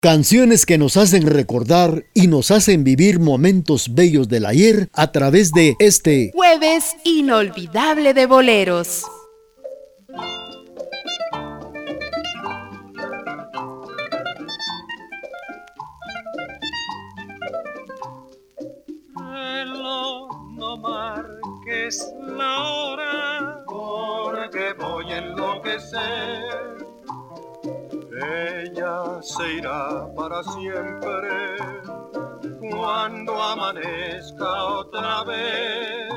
Canciones que nos hacen recordar y nos hacen vivir momentos bellos del ayer a través de este jueves inolvidable de boleros. no marques la hora, porque voy a enloquecer ella se irá para siempre cuando amanezca otra vez.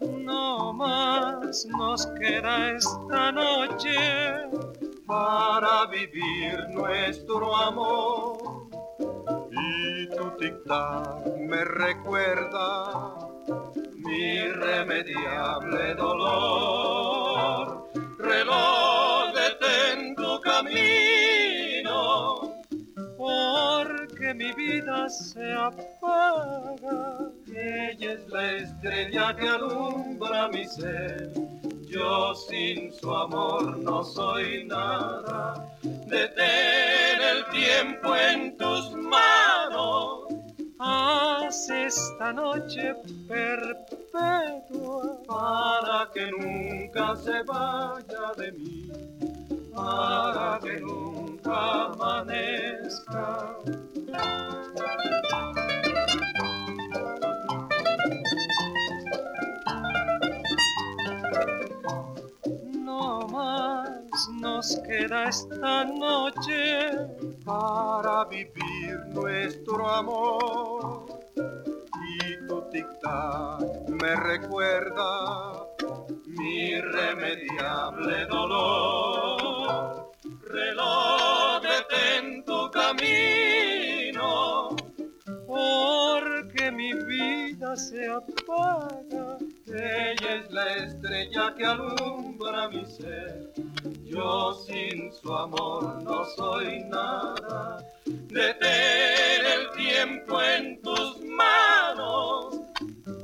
No más nos queda esta noche para vivir nuestro amor. Y tu tic-tac me recuerda mi irremediable dolor. Reloj, mi vida se apaga. Ella es la estrella que alumbra mi ser. Yo sin su amor no soy nada. Detén el tiempo en tus manos haz esta noche perpetua para que nunca se vaya de mí, para que nunca amanezca. No más nos queda esta noche para vivir nuestro amor. Y tu tic-tac me recuerda yo sin su amor no soy nada. Detén el tiempo en tus manos.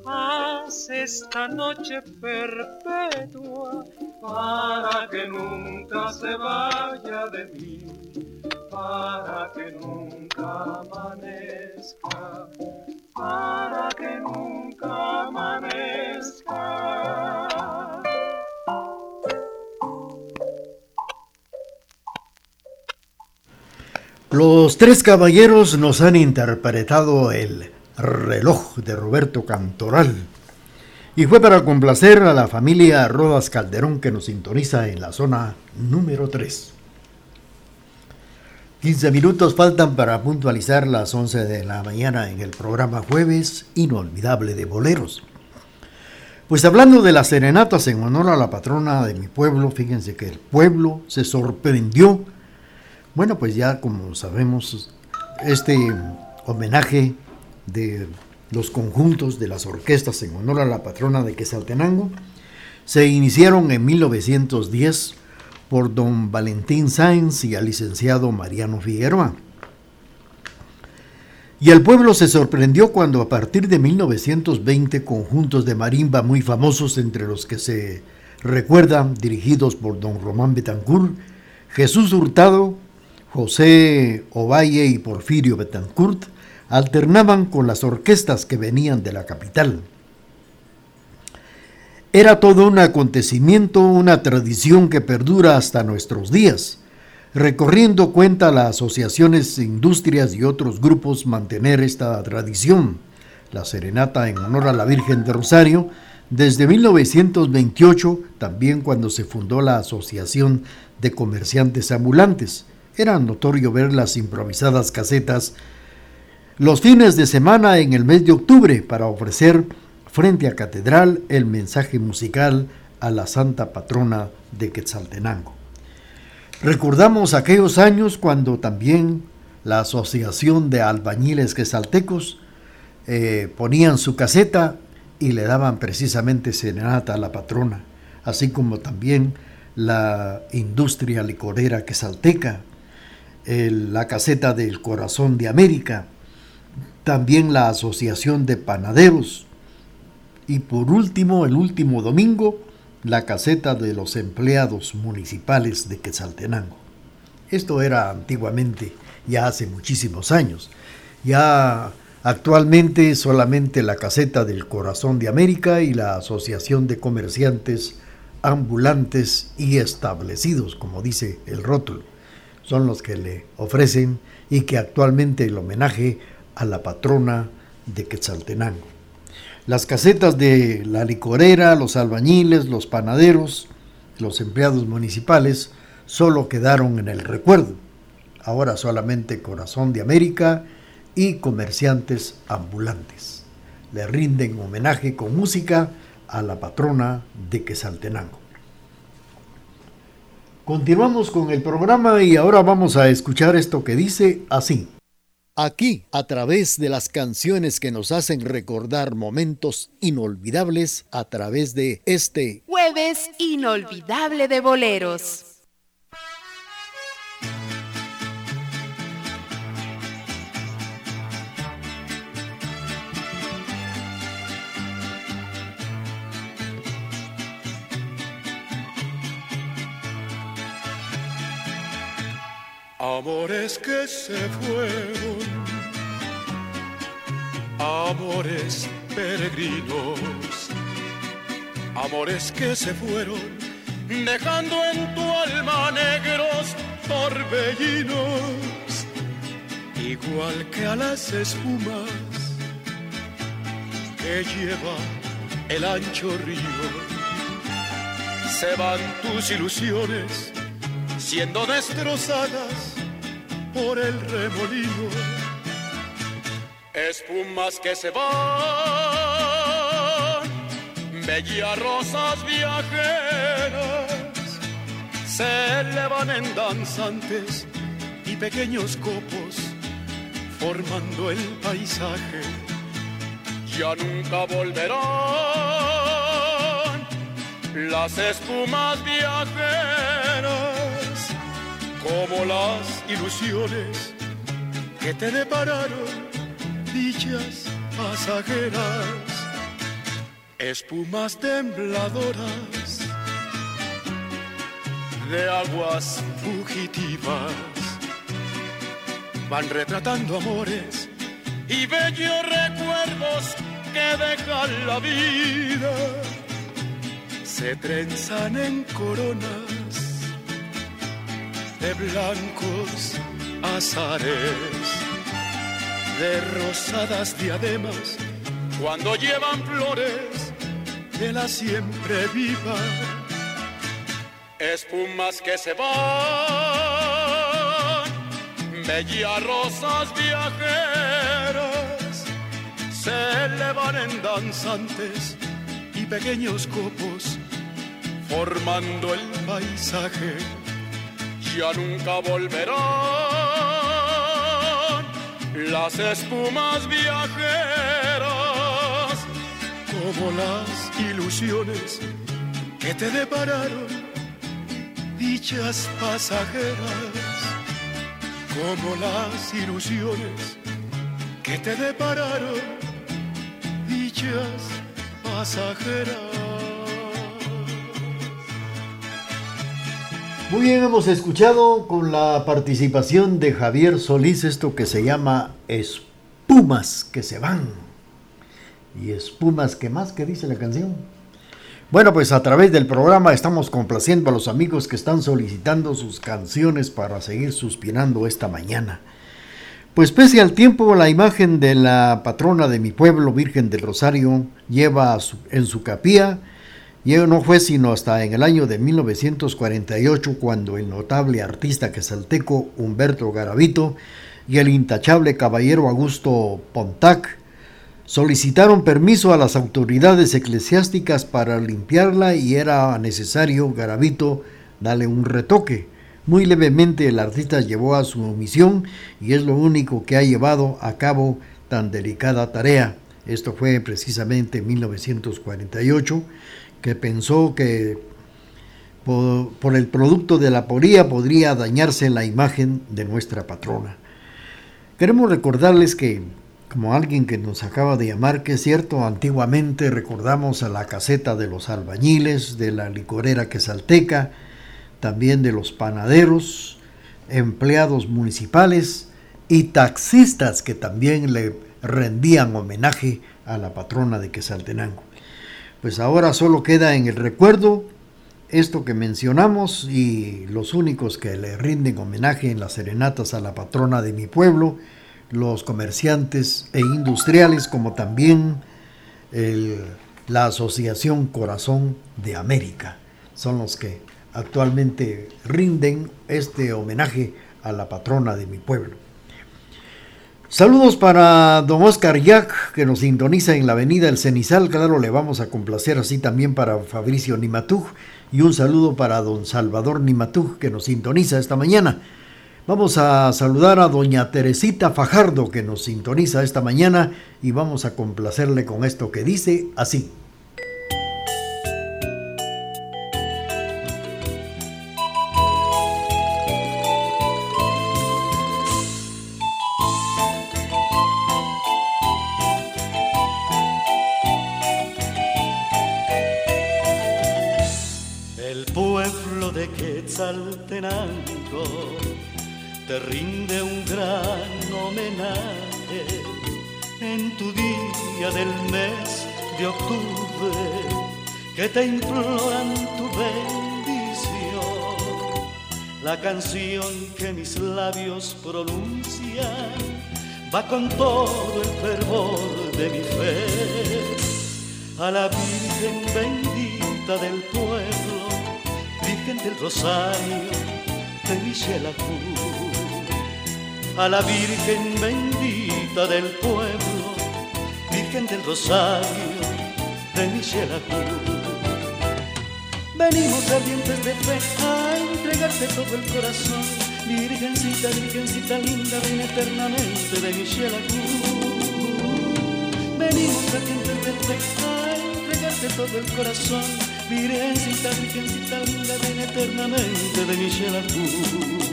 Haz esta noche perpetua para que nunca se vaya de mí, para que nunca amanezca, para que nunca amanezca. Los tres caballeros nos han interpretado el reloj de Roberto Cantoral y fue para complacer a la familia Rodas Calderón que nos sintoniza en la zona número 3. 15 minutos faltan para puntualizar las 11 de la mañana en el programa Jueves Inolvidable de Boleros. Pues hablando de las serenatas en honor a la patrona de mi pueblo, fíjense que el pueblo se sorprendió bueno, pues ya como sabemos, este homenaje de los conjuntos de las orquestas en honor a la patrona de Quesaltenango se iniciaron en 1910 por don Valentín Sáenz y al licenciado Mariano Figueroa. Y el pueblo se sorprendió cuando a partir de 1920 conjuntos de marimba muy famosos entre los que se recuerdan dirigidos por don Román Betancourt, Jesús Hurtado, José Ovalle y Porfirio Betancourt alternaban con las orquestas que venían de la capital. Era todo un acontecimiento, una tradición que perdura hasta nuestros días, recorriendo cuenta las asociaciones, industrias y otros grupos mantener esta tradición. La serenata en honor a la Virgen de Rosario, desde 1928, también cuando se fundó la Asociación de Comerciantes Ambulantes, era notorio ver las improvisadas casetas los fines de semana en el mes de octubre para ofrecer frente a Catedral el mensaje musical a la Santa Patrona de Quetzaltenango. Recordamos aquellos años cuando también la Asociación de Albañiles Quetzaltecos eh, ponían su caseta y le daban precisamente serenata a la patrona, así como también la industria licorera la caseta del Corazón de América, también la Asociación de Panaderos y por último, el último domingo, la caseta de los empleados municipales de Quetzaltenango. Esto era antiguamente ya hace muchísimos años. Ya actualmente solamente la caseta del Corazón de América y la Asociación de Comerciantes Ambulantes y Establecidos, como dice el rótulo, son los que le ofrecen y que actualmente el homenaje a la patrona de Quetzaltenango. Las casetas de la licorera, los albañiles, los panaderos, los empleados municipales solo quedaron en el recuerdo. Ahora solamente Corazón de América y comerciantes ambulantes. Le rinden homenaje con música a la patrona de Quesaltenango. Continuamos con el programa y ahora vamos a escuchar esto que dice así. Aquí, a través de las canciones que nos hacen recordar momentos inolvidables, a través de este jueves inolvidable de boleros. Amores que se fueron, amores peregrinos, amores que se fueron, dejando en tu alma negros torbellinos, igual que a las espumas que lleva el ancho río. Se van tus ilusiones siendo destrozadas por el remolino. Espumas que se van, bellas rosas viajeras, se elevan en danzantes y pequeños copos, formando el paisaje. Ya nunca volverán las espumas viajeras como las ilusiones que te depararon dichas pasajeras, espumas tembladoras de aguas fugitivas, van retratando amores y bellos recuerdos que dejan la vida, se trenzan en coronas de blancos azares, de rosadas diademas, cuando llevan flores de la siempre viva, espumas que se van, bellas rosas viajeras, se elevan en danzantes y pequeños copos, formando el paisaje ya nunca volverán. Las espumas viajeras como las ilusiones que te depararon dichas pasajeras como las ilusiones que te depararon dichas pasajeras Muy bien, hemos escuchado con la participación de Javier Solís esto que se llama espumas que se van. Y espumas que más que dice la canción. Bueno, pues a través del programa estamos complaciendo a los amigos que están solicitando sus canciones para seguir suspirando esta mañana. Pues pese al tiempo, la imagen de la patrona de mi pueblo, Virgen del Rosario, lleva en su capilla y no fue sino hasta en el año de 1948 cuando el notable artista quesalteco Humberto Garavito y el intachable caballero Augusto Pontac solicitaron permiso a las autoridades eclesiásticas para limpiarla y era necesario Garavito darle un retoque. Muy levemente el artista llevó a su misión y es lo único que ha llevado a cabo tan delicada tarea. Esto fue precisamente en 1948 que pensó que por, el producto de la poría podría dañarse la imagen de nuestra patrona. Queremos recordarles que, como alguien que nos acaba de llamar, que es cierto, antiguamente recordamos a la caseta de los albañiles, de la licorera quesalteca, también de los panaderos, empleados municipales, y taxistas que también le rendían homenaje a la patrona de Quesaltenango. Pues ahora solo queda en el recuerdo esto que mencionamos y los únicos que le rinden homenaje en las serenatas a la patrona de mi pueblo, los comerciantes e industriales, como también la Asociación Corazón de América. Son los que actualmente rinden este homenaje a la patrona de mi pueblo. Saludos para don Oscar Yac, que nos sintoniza en la avenida El Cenizal. Claro, le vamos a complacer así también para Fabricio Nimatuj. Y un saludo para don Salvador Nimatuj, que nos sintoniza esta mañana. Vamos a saludar a doña Teresita Fajardo, que nos sintoniza esta mañana. Y vamos a complacerle con esto que dice así. Canción que mis labios pronuncian va con todo el fervor de mi fe a la Virgen bendita del pueblo, Virgen del Rosario de a la Virgen bendita del pueblo, Virgen del Rosario de Michelacú. Venimos ardientes de fe a entregarte todo el corazón, Virgencita, Virgencita linda, ven eternamente de Michelacú. Venimos ardientes de fe a entregarte todo el corazón, Virgencita, Virgencita linda, ven eternamente de Michel El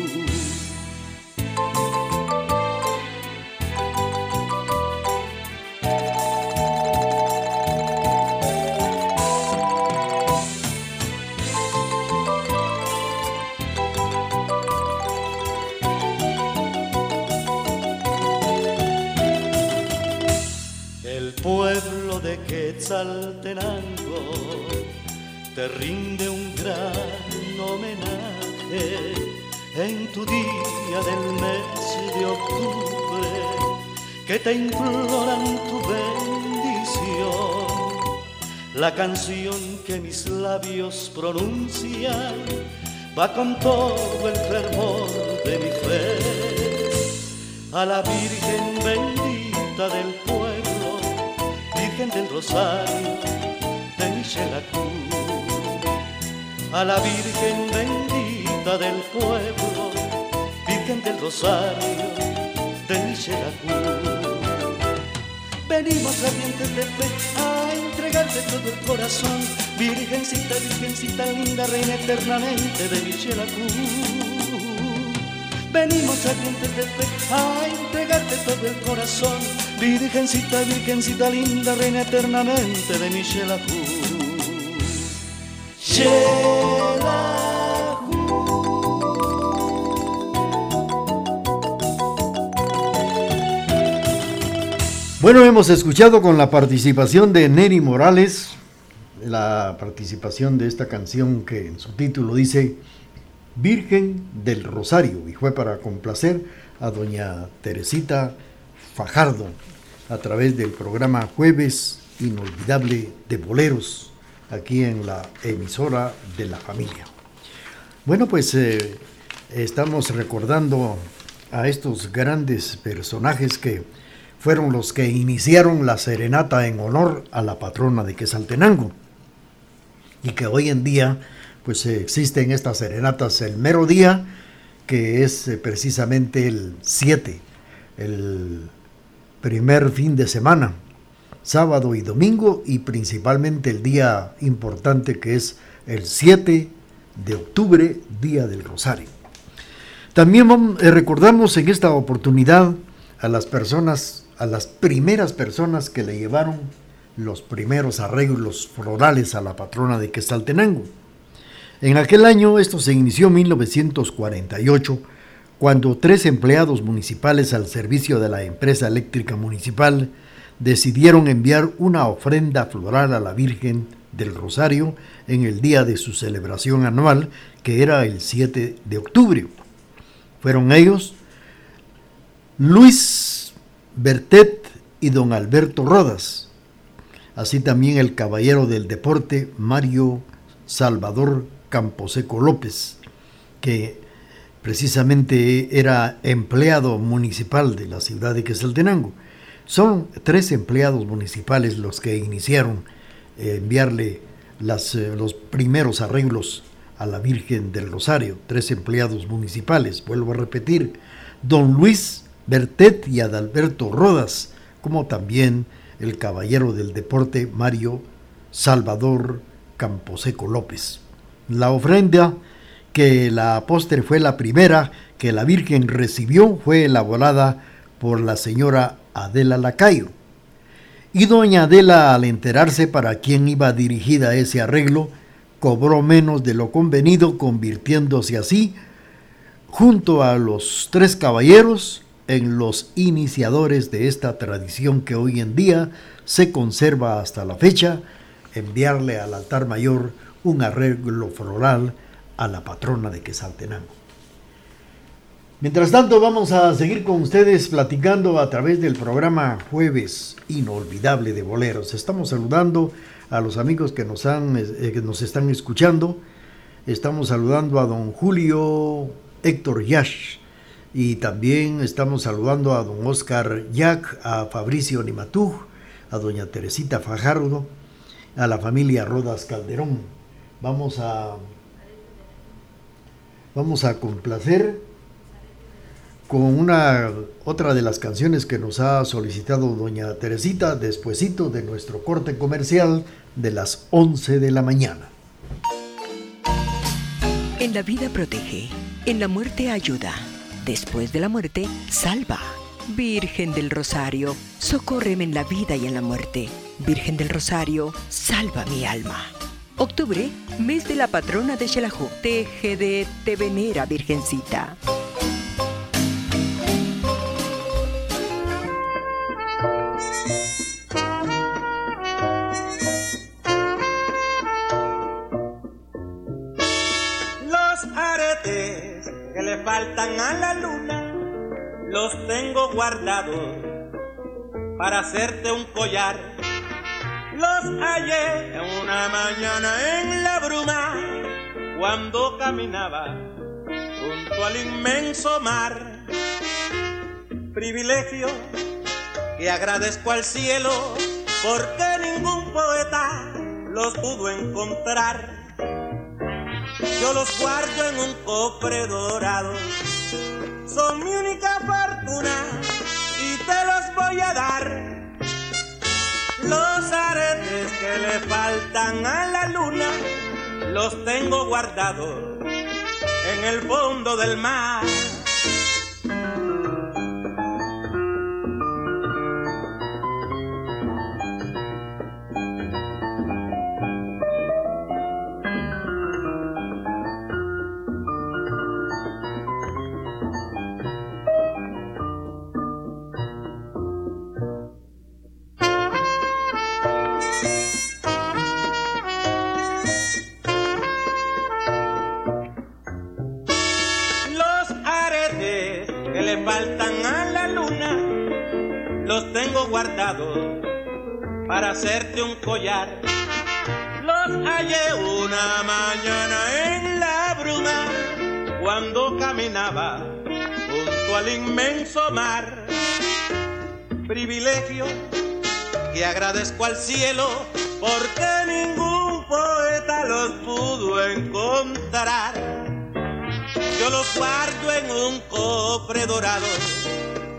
Quetzaltenango te rinde un gran homenaje en tu día del mes de octubre que te imploran tu bendición. La canción que mis labios pronuncian va con todo el fervor de mi fe a la Virgen bendita del Virgen del Rosario de Michelacú a la Virgen bendita del pueblo, Virgen del Rosario del Xelacú. Venimos ardientes de fe a entregarte todo el corazón, Virgencita, Virgencita linda, reina eternamente de Michelacú. Venimos ardientes de fe a entregarte todo el corazón, Virgencita, Virgencita linda, reina eternamente de Michelacú. Bueno, hemos escuchado con la participación de Neri Morales, la participación de esta canción que en su título dice Virgen del Rosario y fue para complacer a doña Teresita Fajardo a través del programa Jueves Inolvidable de Boleros aquí en la emisora de la familia. Bueno, pues eh, estamos recordando a estos grandes personajes que fueron los que iniciaron la serenata en honor a la patrona de Quesaltenango y que hoy en día pues existen estas serenatas el mero día que es eh, precisamente el 7, el primer fin de semana sábado y domingo y principalmente el día importante que es el 7 de octubre, Día del Rosario. También eh, recordamos en esta oportunidad a las personas, a las primeras personas que le llevaron los primeros arreglos florales a la patrona de Quesaltenango. En aquel año, esto se inició en 1948, cuando tres empleados municipales al servicio de la empresa eléctrica municipal decidieron enviar una ofrenda floral a la Virgen del Rosario en el día de su celebración anual, que era el 7 de octubre. Fueron ellos Luis Bertet y don Alberto Rodas, así también el caballero del deporte Mario Salvador Camposeco López, que precisamente era empleado municipal de la ciudad de Quesaltenango. Son tres empleados municipales los que iniciaron eh, enviarle eh, los primeros arreglos a la Virgen del Rosario, tres empleados municipales, vuelvo a repetir, don Luis Bertet y Adalberto Rodas, como también el caballero del deporte Mario Salvador Camposeco López. La ofrenda, que la póster fue la primera que la Virgen recibió, fue elaborada por la señora Adela Lacayo. Y doña Adela, al enterarse para quién iba dirigida ese arreglo, cobró menos de lo convenido, convirtiéndose así, junto a los tres caballeros, en los iniciadores de esta tradición que hoy en día se conserva hasta la fecha, enviarle al altar mayor un arreglo floral a la patrona de Quesaltenango. Mientras tanto, vamos a seguir con ustedes platicando a través del programa Jueves Inolvidable de Boleros. Estamos saludando a los amigos que nos, han, eh, que nos están escuchando. Estamos saludando a don Julio Héctor Yash y también estamos saludando a don Oscar Yac, a Fabricio Nimatú, a doña Teresita Fajardo, a la familia Rodas Calderón. Vamos a, vamos a complacer con una otra de las canciones que nos ha solicitado doña Teresita despuesito de nuestro corte comercial de las 11 de la mañana. En la vida protege, en la muerte ayuda, después de la muerte salva. Virgen del Rosario, socórreme en la vida y en la muerte. Virgen del Rosario, salva mi alma. Octubre, mes de la patrona de Xelajú. TGD te venera, Virgencita. faltan a la luna, los tengo guardados para hacerte un collar. Los hallé una mañana en la bruma, cuando caminaba junto al inmenso mar. Privilegio que agradezco al cielo, porque ningún poeta los pudo encontrar yo los guardo en un cofre dorado. Son mi única fortuna y te los voy a dar. Los aretes que le faltan a la luna los tengo guardados en el fondo del mar. Inmenso mar. Privilegio que agradezco al cielo porque ningún poeta los pudo encontrar. Yo los guardo en un cofre dorado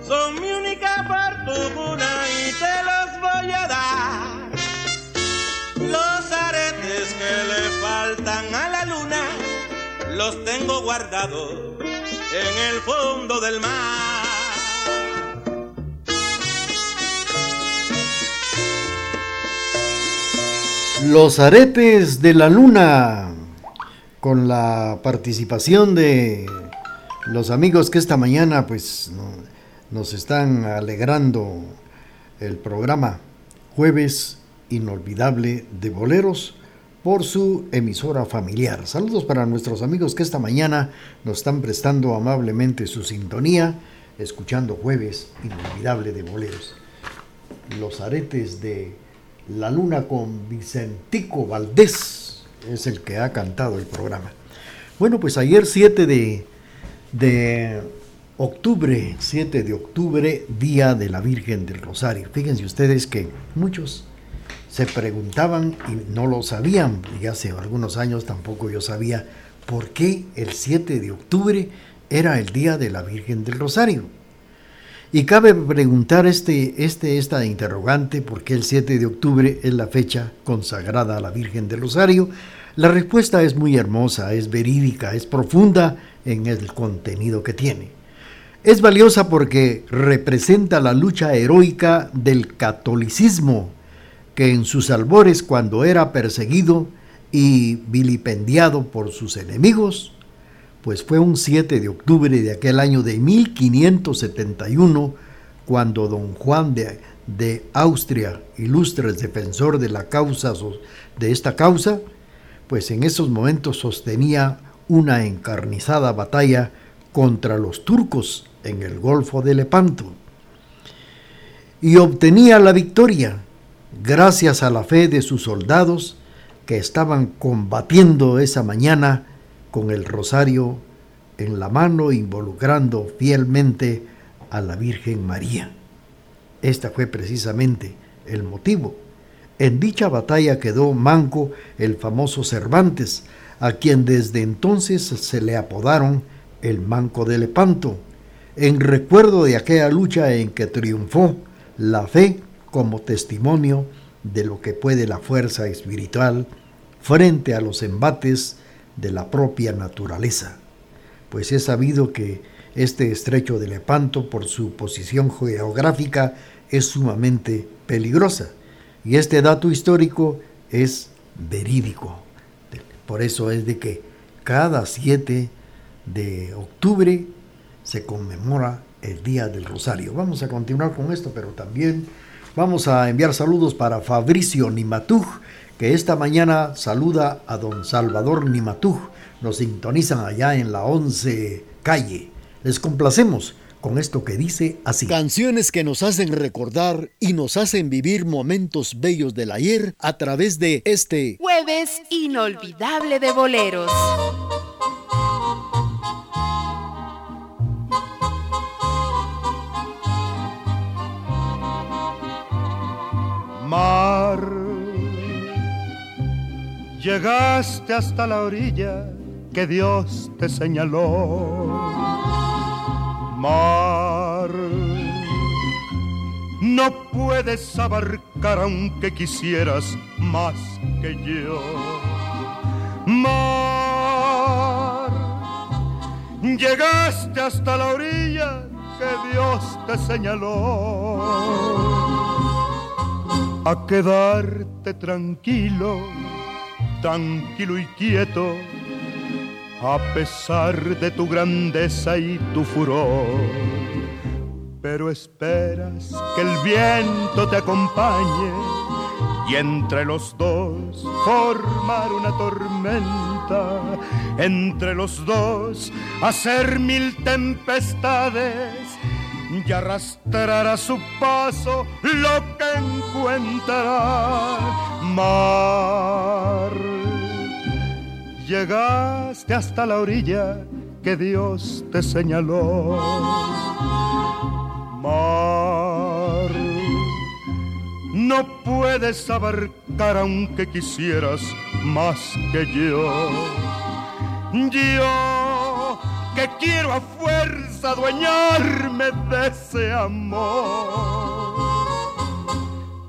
son mi única fortuna y te los voy a dar. Los aretes que le faltan a la luna los tengo guardados en el fondo del mar. Los aretes de la luna, con la participación de los amigos que esta mañana pues nos están alegrando el programa Jueves Inolvidable de Boleros por su emisora familiar. Saludos para nuestros amigos que esta mañana nos están prestando amablemente su sintonía, escuchando Jueves Inolvidable de Boleros. Los aretes de La Luna con Vicentico Valdés es el que ha cantado el programa. Bueno, pues ayer 7 de, de octubre, 7 de octubre, Día de la Virgen del Rosario. Fíjense ustedes que muchos se preguntaban y no lo sabían, y hace algunos años tampoco yo sabía por qué el 7 de octubre era el Día de la Virgen del Rosario. Y cabe preguntar este, este, esta interrogante, ¿por qué el 7 de octubre es la fecha consagrada a la Virgen del Rosario? La respuesta es muy hermosa, es verídica, es profunda en el contenido que tiene. Es valiosa porque representa la lucha heroica del catolicismo, que en sus albores cuando era perseguido y vilipendiado por sus enemigos, pues fue un 7 de octubre de aquel año de 1571 cuando don Juan de, de Austria, ilustre defensor de la causa de esta causa, pues en esos momentos sostenía una encarnizada batalla contra los turcos en el Golfo de Lepanto y obtenía la victoria gracias a la fe de sus soldados que estaban combatiendo esa mañana con el rosario en la mano involucrando fielmente a la Virgen María. Esta fue precisamente el motivo. En dicha batalla quedó manco el famoso Cervantes, a quien desde entonces se le apodaron el Manco de Lepanto, en recuerdo de aquella lucha en que triunfó la fe como testimonio de lo que puede la fuerza espiritual frente a los embates de la propia naturaleza. Pues es sabido que este estrecho de Lepanto, por su posición geográfica, es sumamente peligrosa. Y este dato histórico es verídico. Por eso es de que cada 7 de octubre se conmemora el Día del Rosario. Vamos a continuar con esto, pero también vamos a enviar saludos para Fabricio Nimatuj, que esta mañana saluda a don Salvador Nimatuj. Nos sintonizan allá en la 11 calle. Les complacemos con esto que dice así. Canciones que nos hacen recordar y nos hacen vivir momentos bellos del ayer a través de este jueves inolvidable de boleros. Mar, llegaste hasta la orilla que Dios te señaló. Mar, no puedes abarcar aunque quisieras más que yo. Mar, llegaste hasta la orilla que Dios te señaló a quedarte tranquilo, tranquilo y quieto, a pesar de tu grandeza y tu furor. Pero esperas que el viento te acompañe y entre los dos formar una tormenta, entre los dos hacer mil tempestades y arrastrar a su paso lo que encuentra mar. Llegaste hasta la orilla que Dios te señaló. Mar, no puedes abarcar aunque quisieras más que yo. Yo que quiero a fuerza adueñarme de ese amor.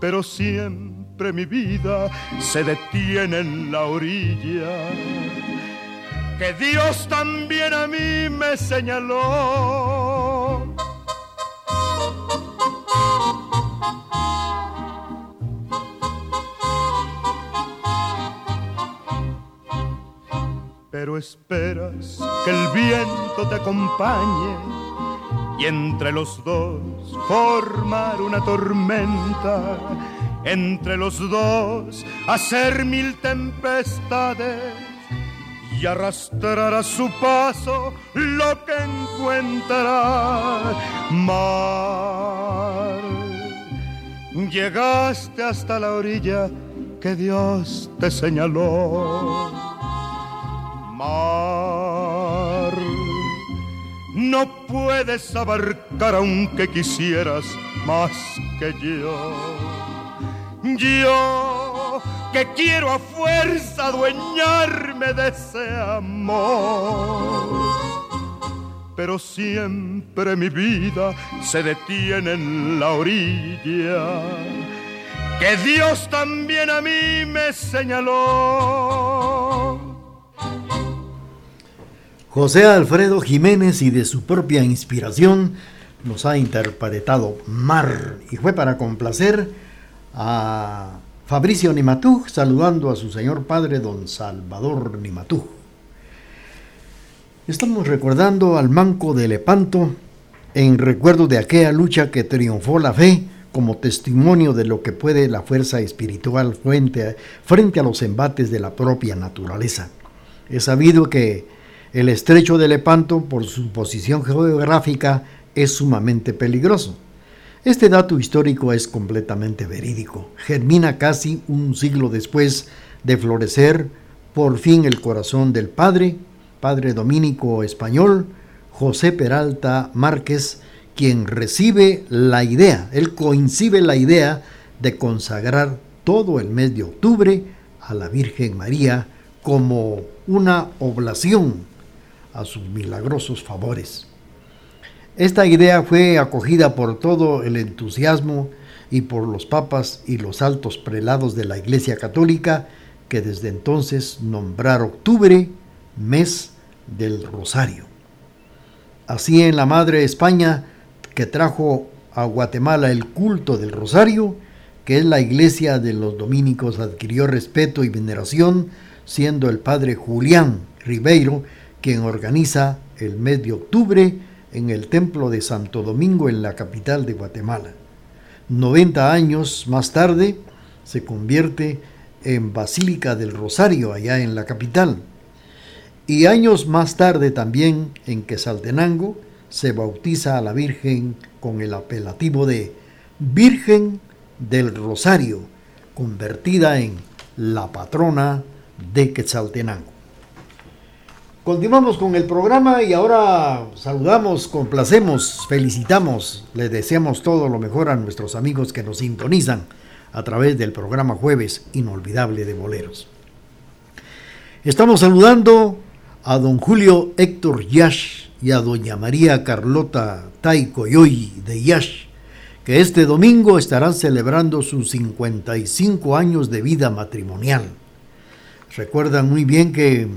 Pero siempre mi vida se detiene en la orilla que Dios también a mí me señaló. Pero esperas que el viento te acompañe y entre los dos formar una tormenta, entre los dos hacer mil tempestades y arrastrar a su paso lo que encuentra. Mar, llegaste hasta la orilla que Dios te señaló. Mar, no puedes abarcar aunque quisieras más que yo. Yo que quiero a fuerza adueñarme de ese amor. Pero siempre mi vida se detiene en la orilla que Dios también a mí me señaló. José Alfredo Jiménez y de su propia inspiración nos ha interpretado Mar y fue para complacer a Fabricio Nimatú saludando a su señor padre don Salvador Nimatú. Estamos recordando al manco de Lepanto en recuerdo de aquella lucha que triunfó la fe como testimonio de lo que puede la fuerza espiritual frente a, frente a los embates de la propia naturaleza. Es sabido que el estrecho de Lepanto, por su posición geográfica, es sumamente peligroso. Este dato histórico es completamente verídico. Germina casi un siglo después de florecer por fin el corazón del padre, padre dominico español, José Peralta Márquez, quien recibe la idea, él coincide la idea de consagrar todo el mes de octubre a la Virgen María como una oblación a sus milagrosos favores. Esta idea fue acogida por todo el entusiasmo y por los papas y los altos prelados de la Iglesia Católica que desde entonces nombraron octubre mes del Rosario. Así en la Madre España que trajo a Guatemala el culto del Rosario, que es la iglesia de los dominicos, adquirió respeto y veneración, siendo el padre Julián Ribeiro quien organiza el mes de octubre en el templo de Santo Domingo en la capital de Guatemala. 90 años más tarde se convierte en Basílica del Rosario allá en la capital. Y años más tarde también en Quesaltenango se bautiza a la Virgen con el apelativo de Virgen del Rosario, convertida en la patrona de Quetzaltenango. Continuamos con el programa y ahora saludamos, complacemos, felicitamos, les deseamos todo lo mejor a nuestros amigos que nos sintonizan a través del programa Jueves Inolvidable de Boleros. Estamos saludando a don Julio Héctor Yash y a doña María Carlota Taicoyoy de Yash, que este domingo estarán celebrando sus 55 años de vida matrimonial. Recuerdan muy bien que,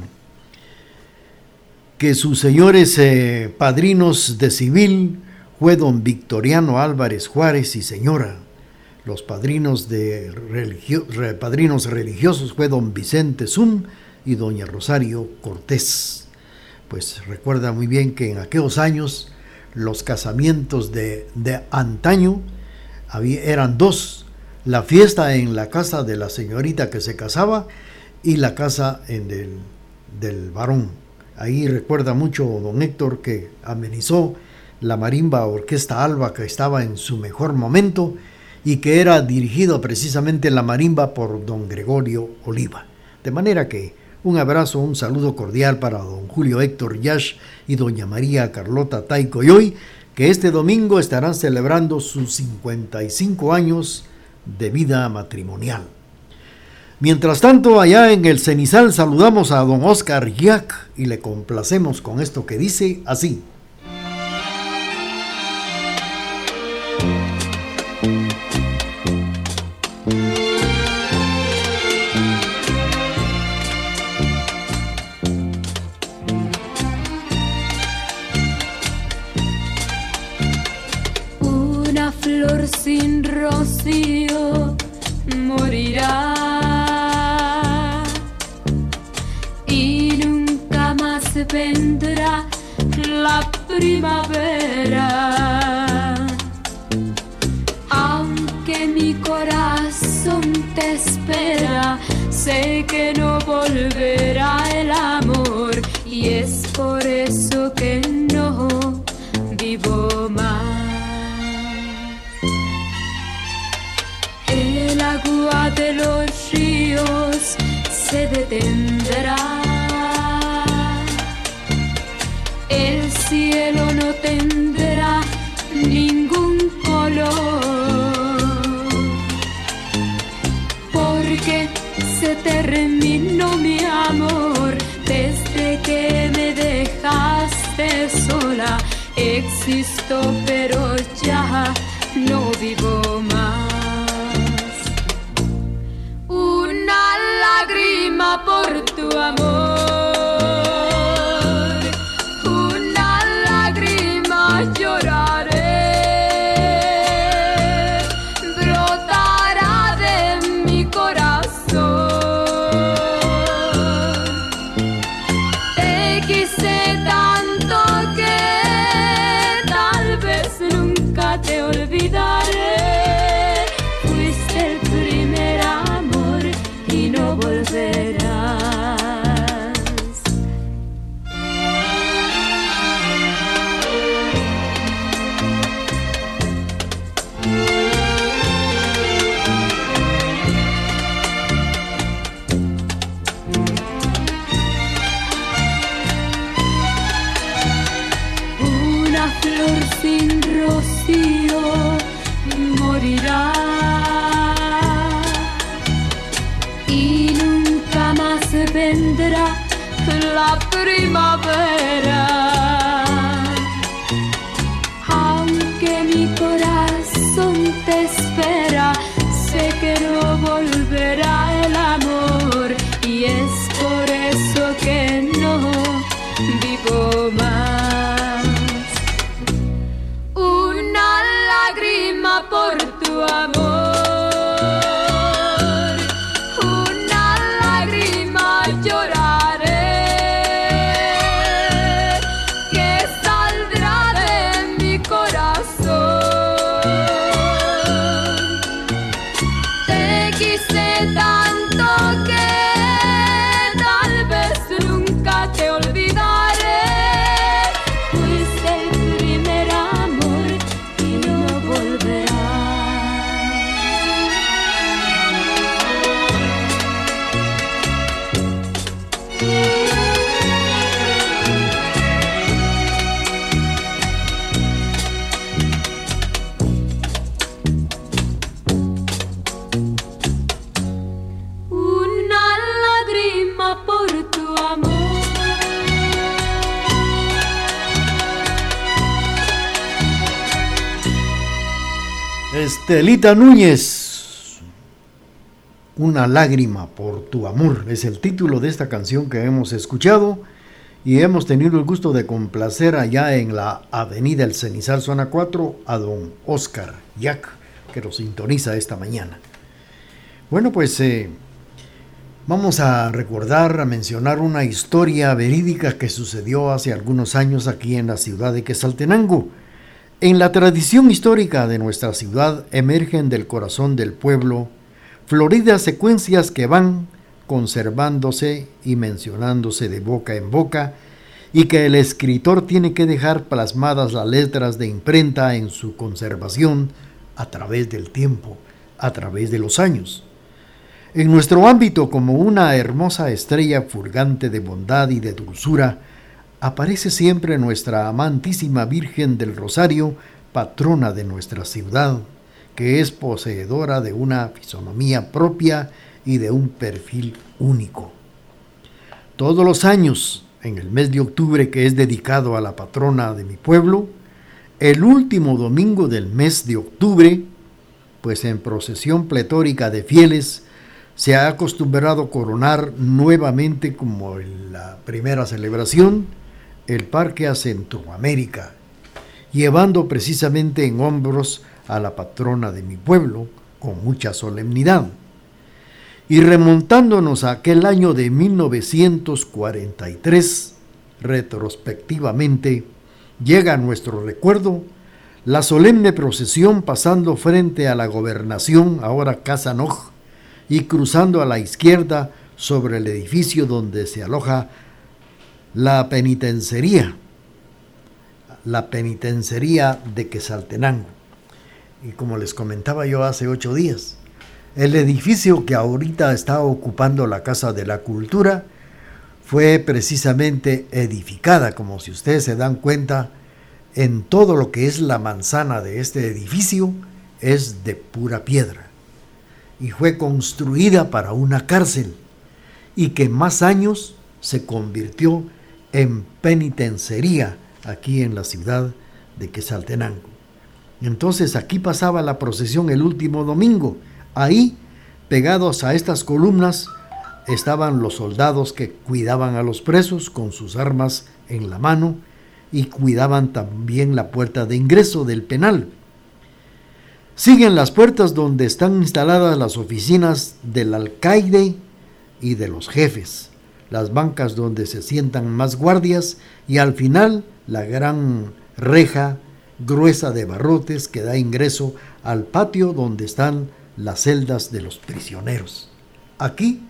que sus señores eh, padrinos de civil fue don Victoriano Álvarez Juárez y señora. Los padrinos, de padrinos religiosos fue don Vicente Zum y doña Rosario Cortés pues recuerda muy bien que en aquellos años los casamientos de, antaño eran dos, la fiesta en la casa de la señorita que se casaba y la casa en del varón. Ahí recuerda mucho don Héctor que amenizó la marimba Orquesta Alba que estaba en su mejor momento y que era dirigido precisamente la marimba por don Gregorio Oliva. De manera que un abrazo, un saludo cordial para don Julio Héctor Yash y doña María Carlota Taico y hoy, que este domingo estarán celebrando sus 55 años de vida matrimonial. Mientras tanto, allá en el cenizal saludamos a don Oscar Yac y le complacemos con esto que dice así. Primavera. Aunque mi corazón te espera, sé que no volverá el amor y es por eso que no vivo más. El agua de los ríos se detendrá cielo no tendrá ningún color, porque se terminó mi amor desde que me dejaste sola. Existo, pero ya no vivo más. Una lágrima por tu amor. Estelita Núñez, Una lágrima por tu amor, es el título de esta canción que hemos escuchado y hemos tenido el gusto de complacer allá en la Avenida El Cenizal, zona 4, a don Oscar Jack, que nos sintoniza esta mañana. Bueno, pues eh, vamos a recordar, a mencionar una historia verídica que sucedió hace algunos años aquí en la ciudad de Quesaltenango en la tradición histórica de nuestra ciudad emergen del corazón del pueblo floridas secuencias que van conservándose y mencionándose de boca en boca y que el escritor tiene que dejar plasmadas las letras de imprenta en su conservación a través del tiempo, a través de los años. En nuestro ámbito como una hermosa estrella furgante de bondad y de dulzura, aparece siempre nuestra amantísima Virgen del Rosario, patrona de nuestra ciudad, que es poseedora de una fisonomía propia y de un perfil único. Todos los años, en el mes de octubre que es dedicado a la patrona de mi pueblo, el último domingo del mes de octubre, pues en procesión pletórica de fieles, se ha acostumbrado coronar nuevamente como en la primera celebración, el Parque a Centroamérica, llevando precisamente en hombros a la patrona de mi pueblo con mucha solemnidad. Y remontándonos a aquel año de 1943, retrospectivamente, llega a nuestro recuerdo la solemne procesión pasando frente a la gobernación, ahora Casa Noj, y cruzando a la izquierda sobre el edificio donde se aloja la penitencería, la penitencería de Quesaltenango. Y como les comentaba yo hace ocho días, el edificio que ahorita está ocupando la Casa de la Cultura fue precisamente edificada, como si ustedes se dan cuenta, en todo lo que es la manzana de este edificio es de pura piedra y fue construida para una cárcel y que más años se convirtió en penitencería aquí en la ciudad de Quesaltenango. Entonces aquí pasaba la procesión el último domingo. Ahí, pegados a estas columnas, estaban los soldados que cuidaban a los presos con sus armas en la mano y cuidaban también la puerta de ingreso del penal. Siguen las puertas donde están instaladas las oficinas del alcaide y de los jefes, las bancas donde se sientan más guardias y al final la gran reja gruesa de barrotes que da ingreso al patio donde están las celdas de los prisioneros. Aquí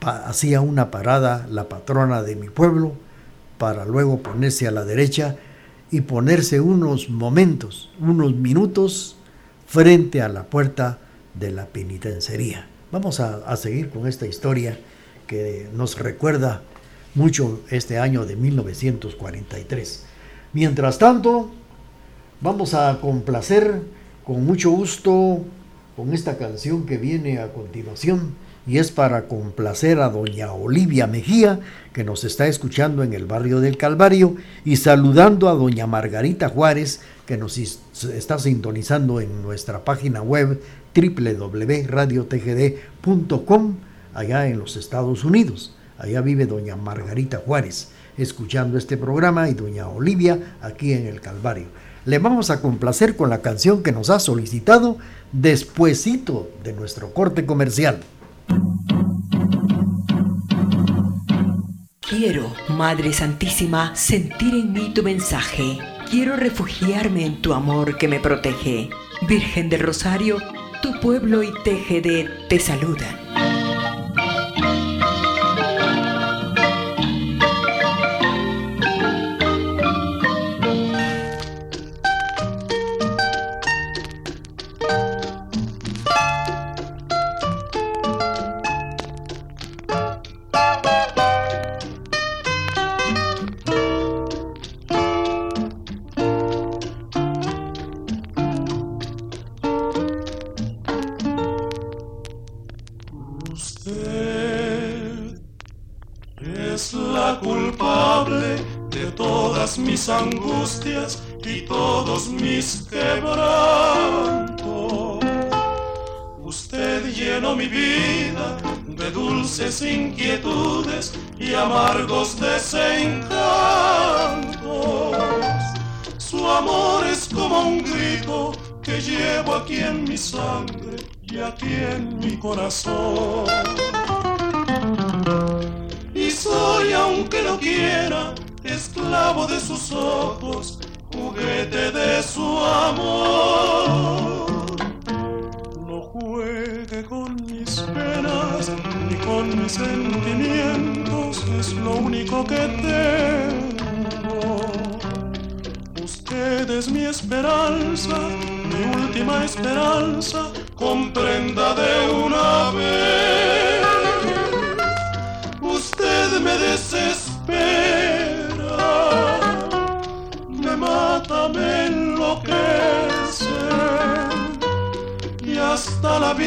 hacía una parada la patrona de mi pueblo para luego ponerse a la derecha y ponerse unos momentos, unos minutos frente a la puerta de la penitenciaría. Vamos a, a, seguir con esta historia que nos recuerda mucho este año de 1943. Mientras tanto, vamos a complacer con mucho gusto con esta canción que viene a continuación y es para complacer a doña Olivia Mejía, que nos está escuchando en el barrio del Calvario, y saludando a doña Margarita Juárez, que nos está sintonizando en nuestra página web www.radiotgd.com, allá en los Estados Unidos. Allá vive doña Margarita Juárez, escuchando este programa, y doña Olivia aquí en el Calvario. Le vamos a complacer con la canción que nos ha solicitado despuesito de nuestro corte comercial. Quiero, Madre Santísima, sentir en mí tu mensaje. Quiero refugiarme en tu amor que me protege. Virgen del Rosario, tu pueblo y TGD te saludan.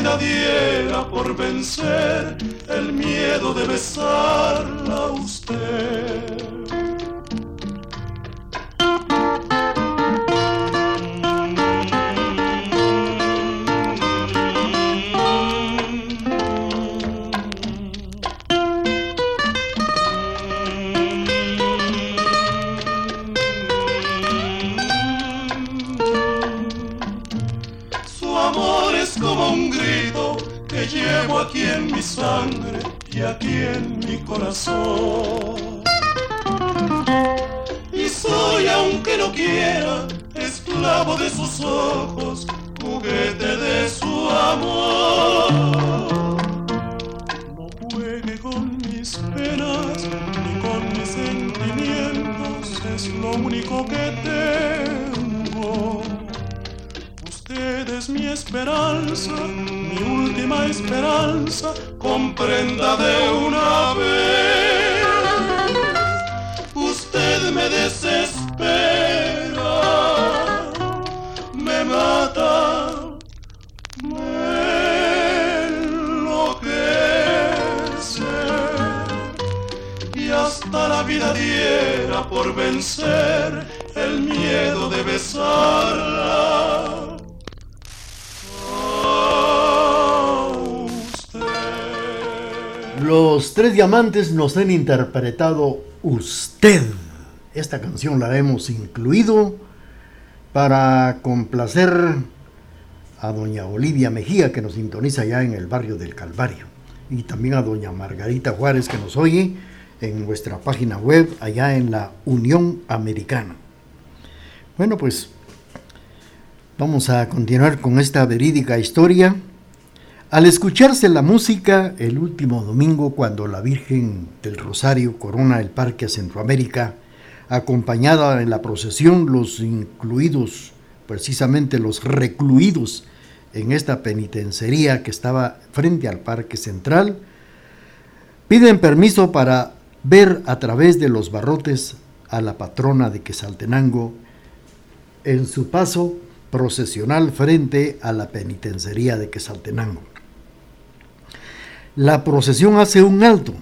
La diera por vencer el miedo de besarla usted. Diamantes nos han interpretado Usted. Esta canción la hemos incluido para complacer a doña Olivia Mejía que nos sintoniza ya en el barrio del Calvario y también a doña Margarita Juárez que nos oye en nuestra página web allá en la Unión Americana. Bueno, pues vamos a continuar con esta verídica historia al escucharse la música el último domingo cuando la Virgen del Rosario corona el Parque Centroamérica, acompañada en la procesión los incluidos, precisamente los recluidos en esta penitenciaría que estaba frente al Parque Central, piden permiso para ver a través de los barrotes a la patrona de Quesaltenango en su paso procesional frente a la penitenciaría de Quesaltenango. La procesión hace un alto.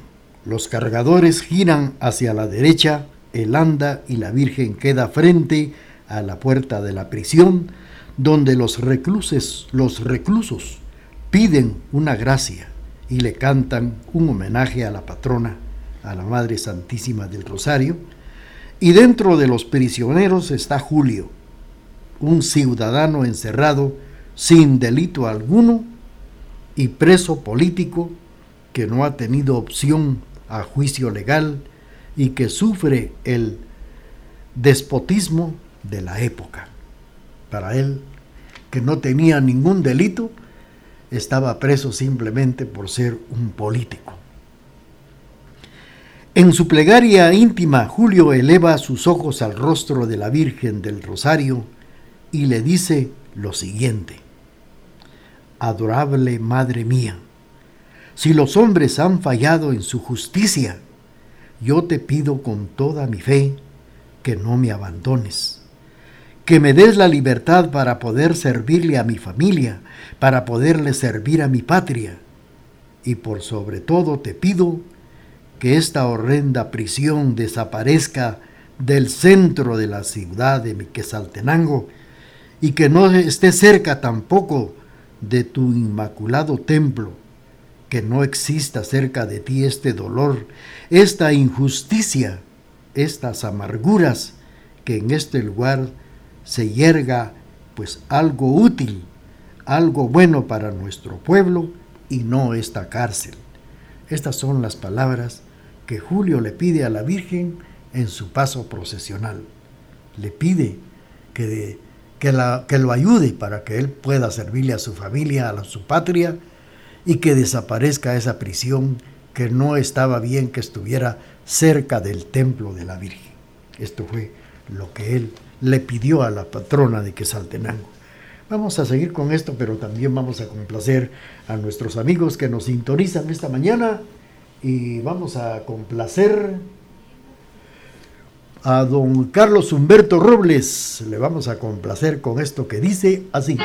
Los cargadores giran hacia la derecha, el anda y la Virgen queda frente a la puerta de la prisión, donde los reclusos, los reclusos piden una gracia y le cantan un homenaje a la patrona, a la Madre Santísima del Rosario. Y dentro de los prisioneros está Julio, un ciudadano encerrado sin delito alguno y preso político que no ha tenido opción a juicio legal y que sufre el despotismo de la época. Para él, que no tenía ningún delito, estaba preso simplemente por ser un político. En su plegaria íntima, Julio eleva sus ojos al rostro de la Virgen del Rosario y le dice lo siguiente, Adorable Madre mía, si los hombres han fallado en su justicia, yo te pido con toda mi fe que no me abandones, que me des la libertad para poder servirle a mi familia, para poderle servir a mi patria. Y por sobre todo te pido que esta horrenda prisión desaparezca del centro de la ciudad de Quesaltenango y que no esté cerca tampoco de tu inmaculado templo que no exista cerca de ti este dolor, esta injusticia, estas amarguras, que en este lugar se yerga pues algo útil, algo bueno para nuestro pueblo y no esta cárcel. Estas son las palabras que Julio le pide a la Virgen en su paso procesional. Le pide que, que, lo ayude para que él pueda servirle a su familia, a su patria, y que desaparezca esa prisión que no estaba bien que estuviera cerca del templo de la Virgen. Esto fue lo que él le pidió a la patrona de Quesaltenango. Vamos a seguir con esto, pero también vamos a complacer a nuestros amigos que nos sintonizan esta mañana y vamos a complacer a don Carlos Humberto Robles. Le vamos a complacer con esto que dice así.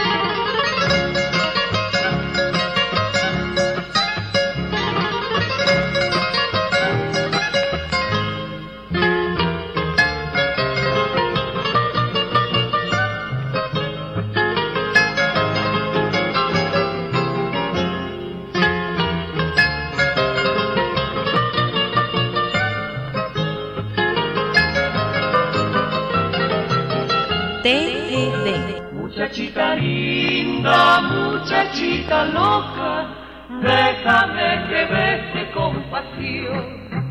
Muchachita loca, déjame que bese con pasión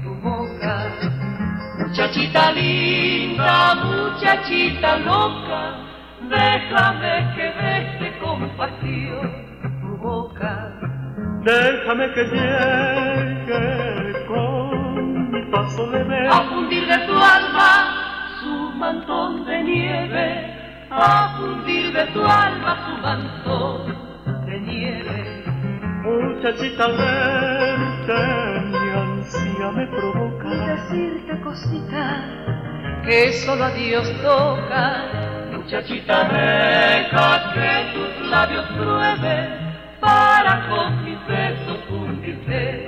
tu boca. Muchachita linda, muchachita loca, déjame que bese con pasión tu boca. Déjame que llegue con mi paso leve a fundir de tu alma su mantón de nieve, a fundir de tu alma su mantón Muchachita verte mi ansia me provoca decirte cosita que solo a Dios toca. Muchachita deja que tus labios prueben para con mis besos fundirte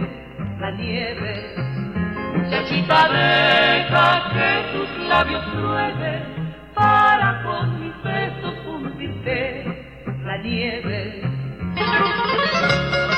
la nieve. Muchachita deja que tus labios prueben para con mis besos fundirte la nieve. Música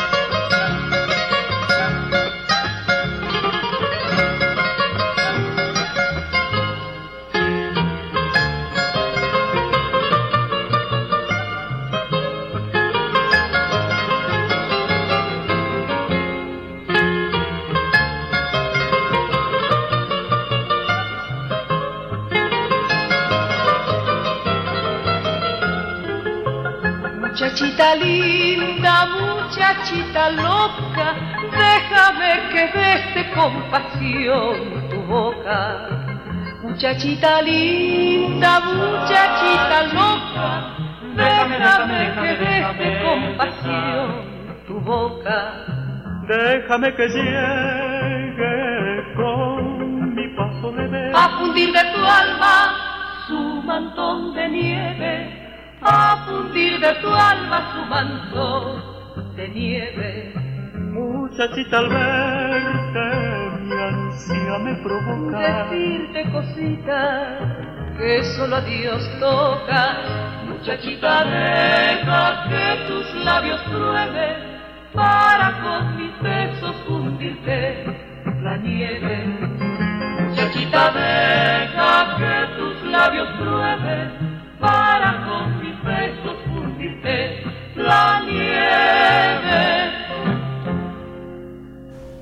Muchachita linda, muchachita loca, déjame que bese con pasión tu boca. Muchachita linda, muchachita loca, déjame que bese con pasión tu boca. Déjame que llegue con mi paso leve a fundir de tu alma su mantón de nieve a fundir de tu alma su manto de nieve. Muchachita al verte mi ansia me provoca decirte cosita que solo a Dios toca. Muchachita deja que tus labios prueben para con mis besos fundirte la nieve. Muchachita deja que tus labios prueben para con mis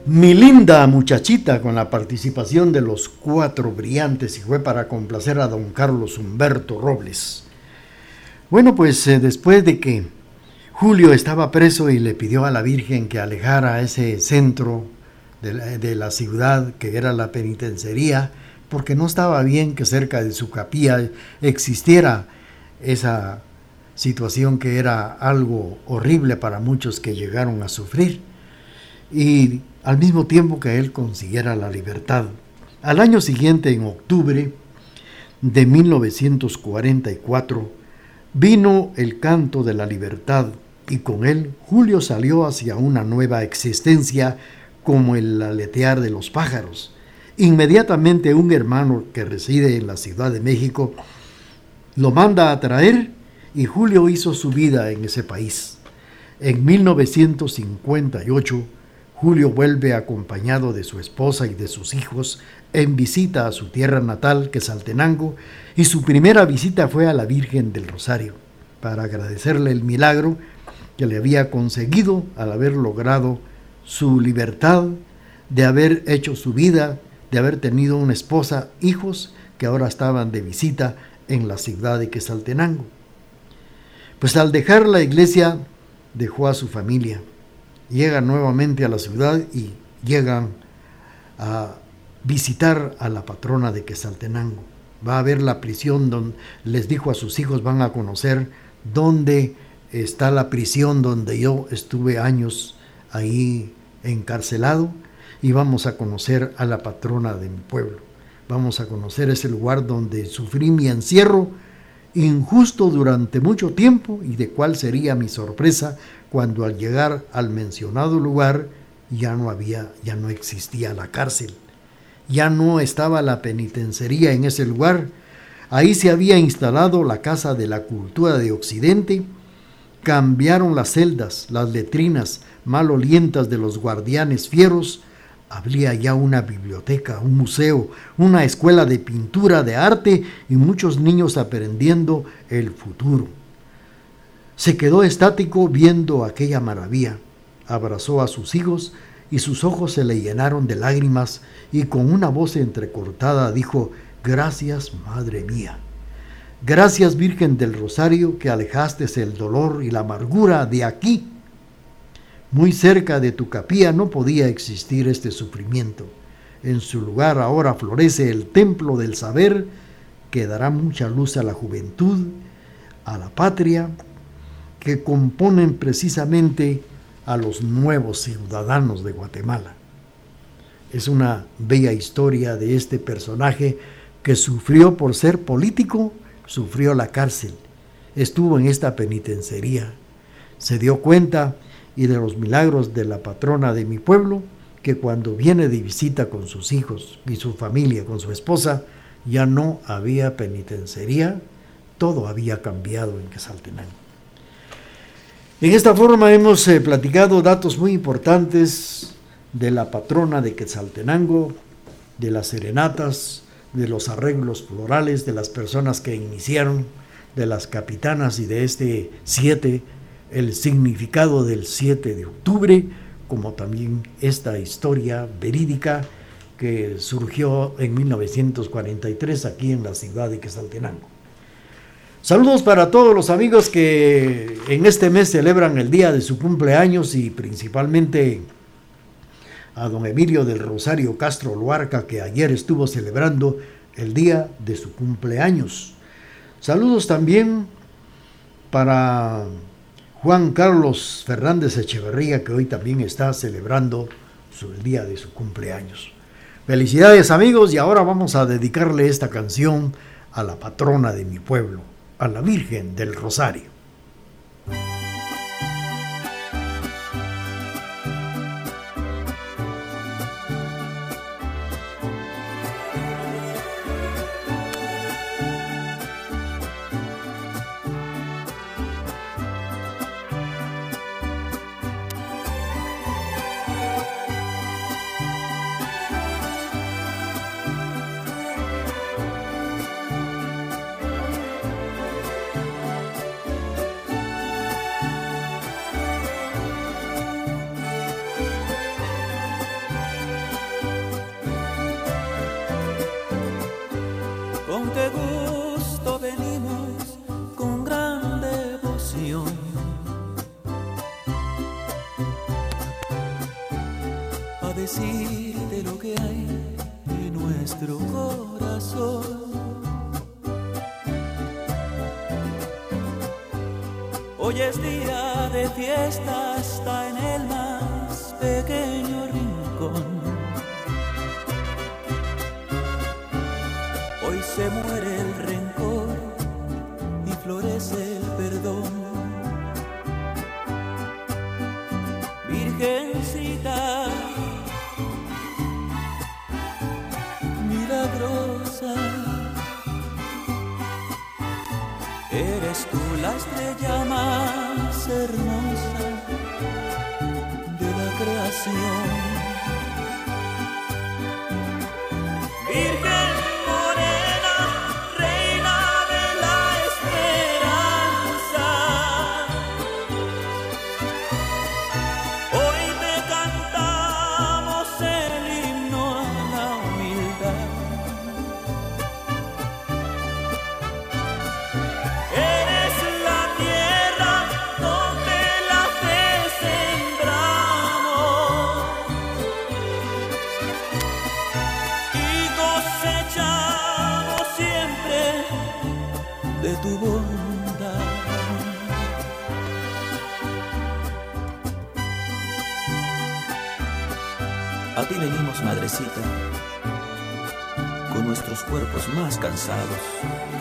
Mi linda muchachita con la participación de los cuatro brillantes y fue para complacer a don Carlos Humberto Robles. Bueno, pues eh, después de que Julio estaba preso y le pidió a la Virgen que alejara ese centro de la, de la ciudad que era la penitenciaría, porque no estaba bien que cerca de su capilla existiera esa situación que era algo horrible para muchos que llegaron a sufrir y al mismo tiempo que él consiguiera la libertad. Al año siguiente, en octubre de 1944, vino el canto de la libertad y con él Julio salió hacia una nueva existencia como el aletear de los pájaros. Inmediatamente un hermano que reside en la Ciudad de México lo manda a traer y Julio hizo su vida en ese país. En 1958, Julio vuelve acompañado de su esposa y de sus hijos en visita a su tierra natal, que es Altenango, y su primera visita fue a la Virgen del Rosario, para agradecerle el milagro que le había conseguido al haber logrado su libertad, de haber hecho su vida de haber tenido una esposa, hijos que ahora estaban de visita en la ciudad de Quesaltenango. Pues al dejar la iglesia dejó a su familia, llega nuevamente a la ciudad y llegan a visitar a la patrona de Quesaltenango. Va a ver la prisión donde les dijo a sus hijos van a conocer dónde está la prisión donde yo estuve años ahí encarcelado y vamos a conocer a la patrona de mi pueblo. Vamos a conocer ese lugar donde sufrí mi encierro injusto durante mucho tiempo y de cuál sería mi sorpresa cuando al llegar al mencionado lugar ya no había, ya no existía la cárcel, ya no estaba la penitenciaría en ese lugar, ahí se había instalado la Casa de la Cultura de Occidente, cambiaron las celdas, las letrinas malolientas de los guardianes fieros, habría ya una biblioteca, un museo, una escuela de pintura, de arte y muchos niños aprendiendo el futuro. Se quedó estático viendo aquella maravilla, abrazó a sus hijos y sus ojos se le llenaron de lágrimas y con una voz entrecortada dijo, Gracias, Madre mía. Gracias, Virgen del Rosario, que alejaste el dolor y la amargura de aquí. Muy cerca de tu capilla no podía existir este sufrimiento. En su lugar ahora florece el templo del saber que dará mucha luz a la juventud, a la patria, que componen precisamente a los nuevos ciudadanos de Guatemala. Es una bella historia de este personaje que sufrió por ser político, sufrió la cárcel, estuvo en esta penitenciaría, se dio cuenta y de los milagros de la patrona de mi pueblo, que cuando viene de visita con sus hijos y su familia, con su esposa, ya no había penitenciaría, todo había cambiado en Quetzaltenango. En esta forma hemos eh, platicado datos muy importantes de la patrona de Quetzaltenango, de las serenatas, de los arreglos florales, de las personas que iniciaron, de las capitanas y de este 7, el significado del 7 de octubre, como también esta historia verídica que surgió en 1943 aquí en la ciudad de Quetzaltenango. Saludos para todos los amigos que en este mes celebran el día de su cumpleaños y principalmente a don Emilio del Rosario Castro Luarca que ayer estuvo celebrando el día de su cumpleaños. Saludos también para Juan Carlos Fernández Echeverría, que hoy también está celebrando su, el día de su cumpleaños. Felicidades amigos y ahora vamos a dedicarle esta canción a la patrona de mi pueblo, a la Virgen del Rosario. canción. Con nuestros cuerpos más cansados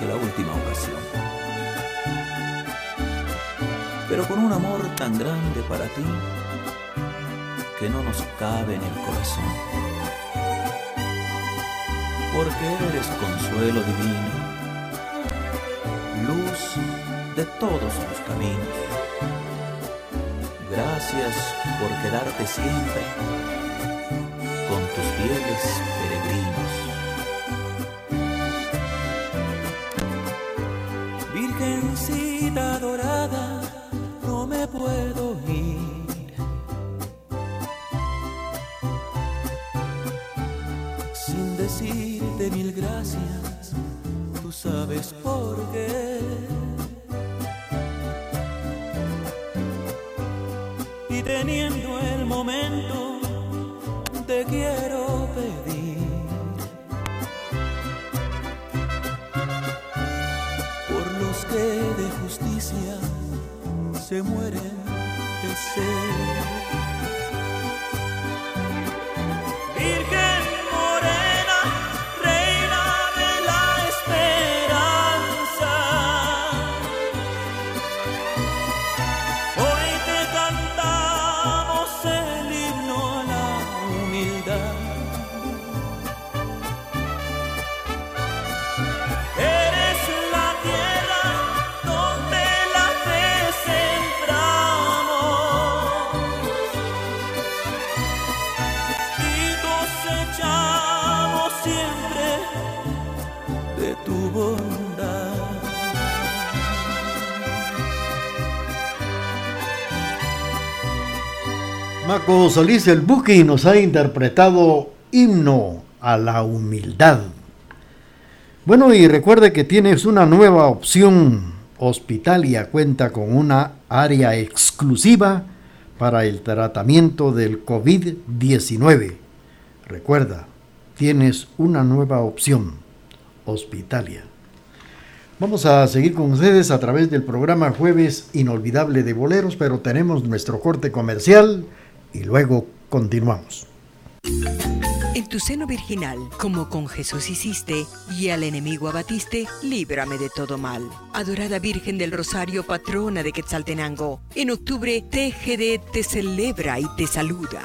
que la última ocasión. Pero con un amor tan grande para ti que no nos cabe en el corazón. Porque eres consuelo divino, luz de todos los caminos. Gracias por quedarte siempre tus fieles peregrinos. Te quiero pedir. Por los que de justicia se mueren de ser. Maco Solís el Buki nos ha interpretado Himno a la Humildad. Bueno, y recuerde que tienes una nueva opción. Hospitalia cuenta con una área exclusiva para el tratamiento del COVID-19. Recuerda, tienes una nueva opción. Hospitalia. Vamos a seguir con ustedes a través del programa Jueves Inolvidable de Boleros, pero tenemos nuestro corte comercial y luego continuamos. En tu seno virginal, como con Jesús hiciste, y al enemigo abatiste, líbrame de todo mal. Adorada Virgen del Rosario, patrona de Quetzaltenango, en octubre TGD te celebra y te saluda.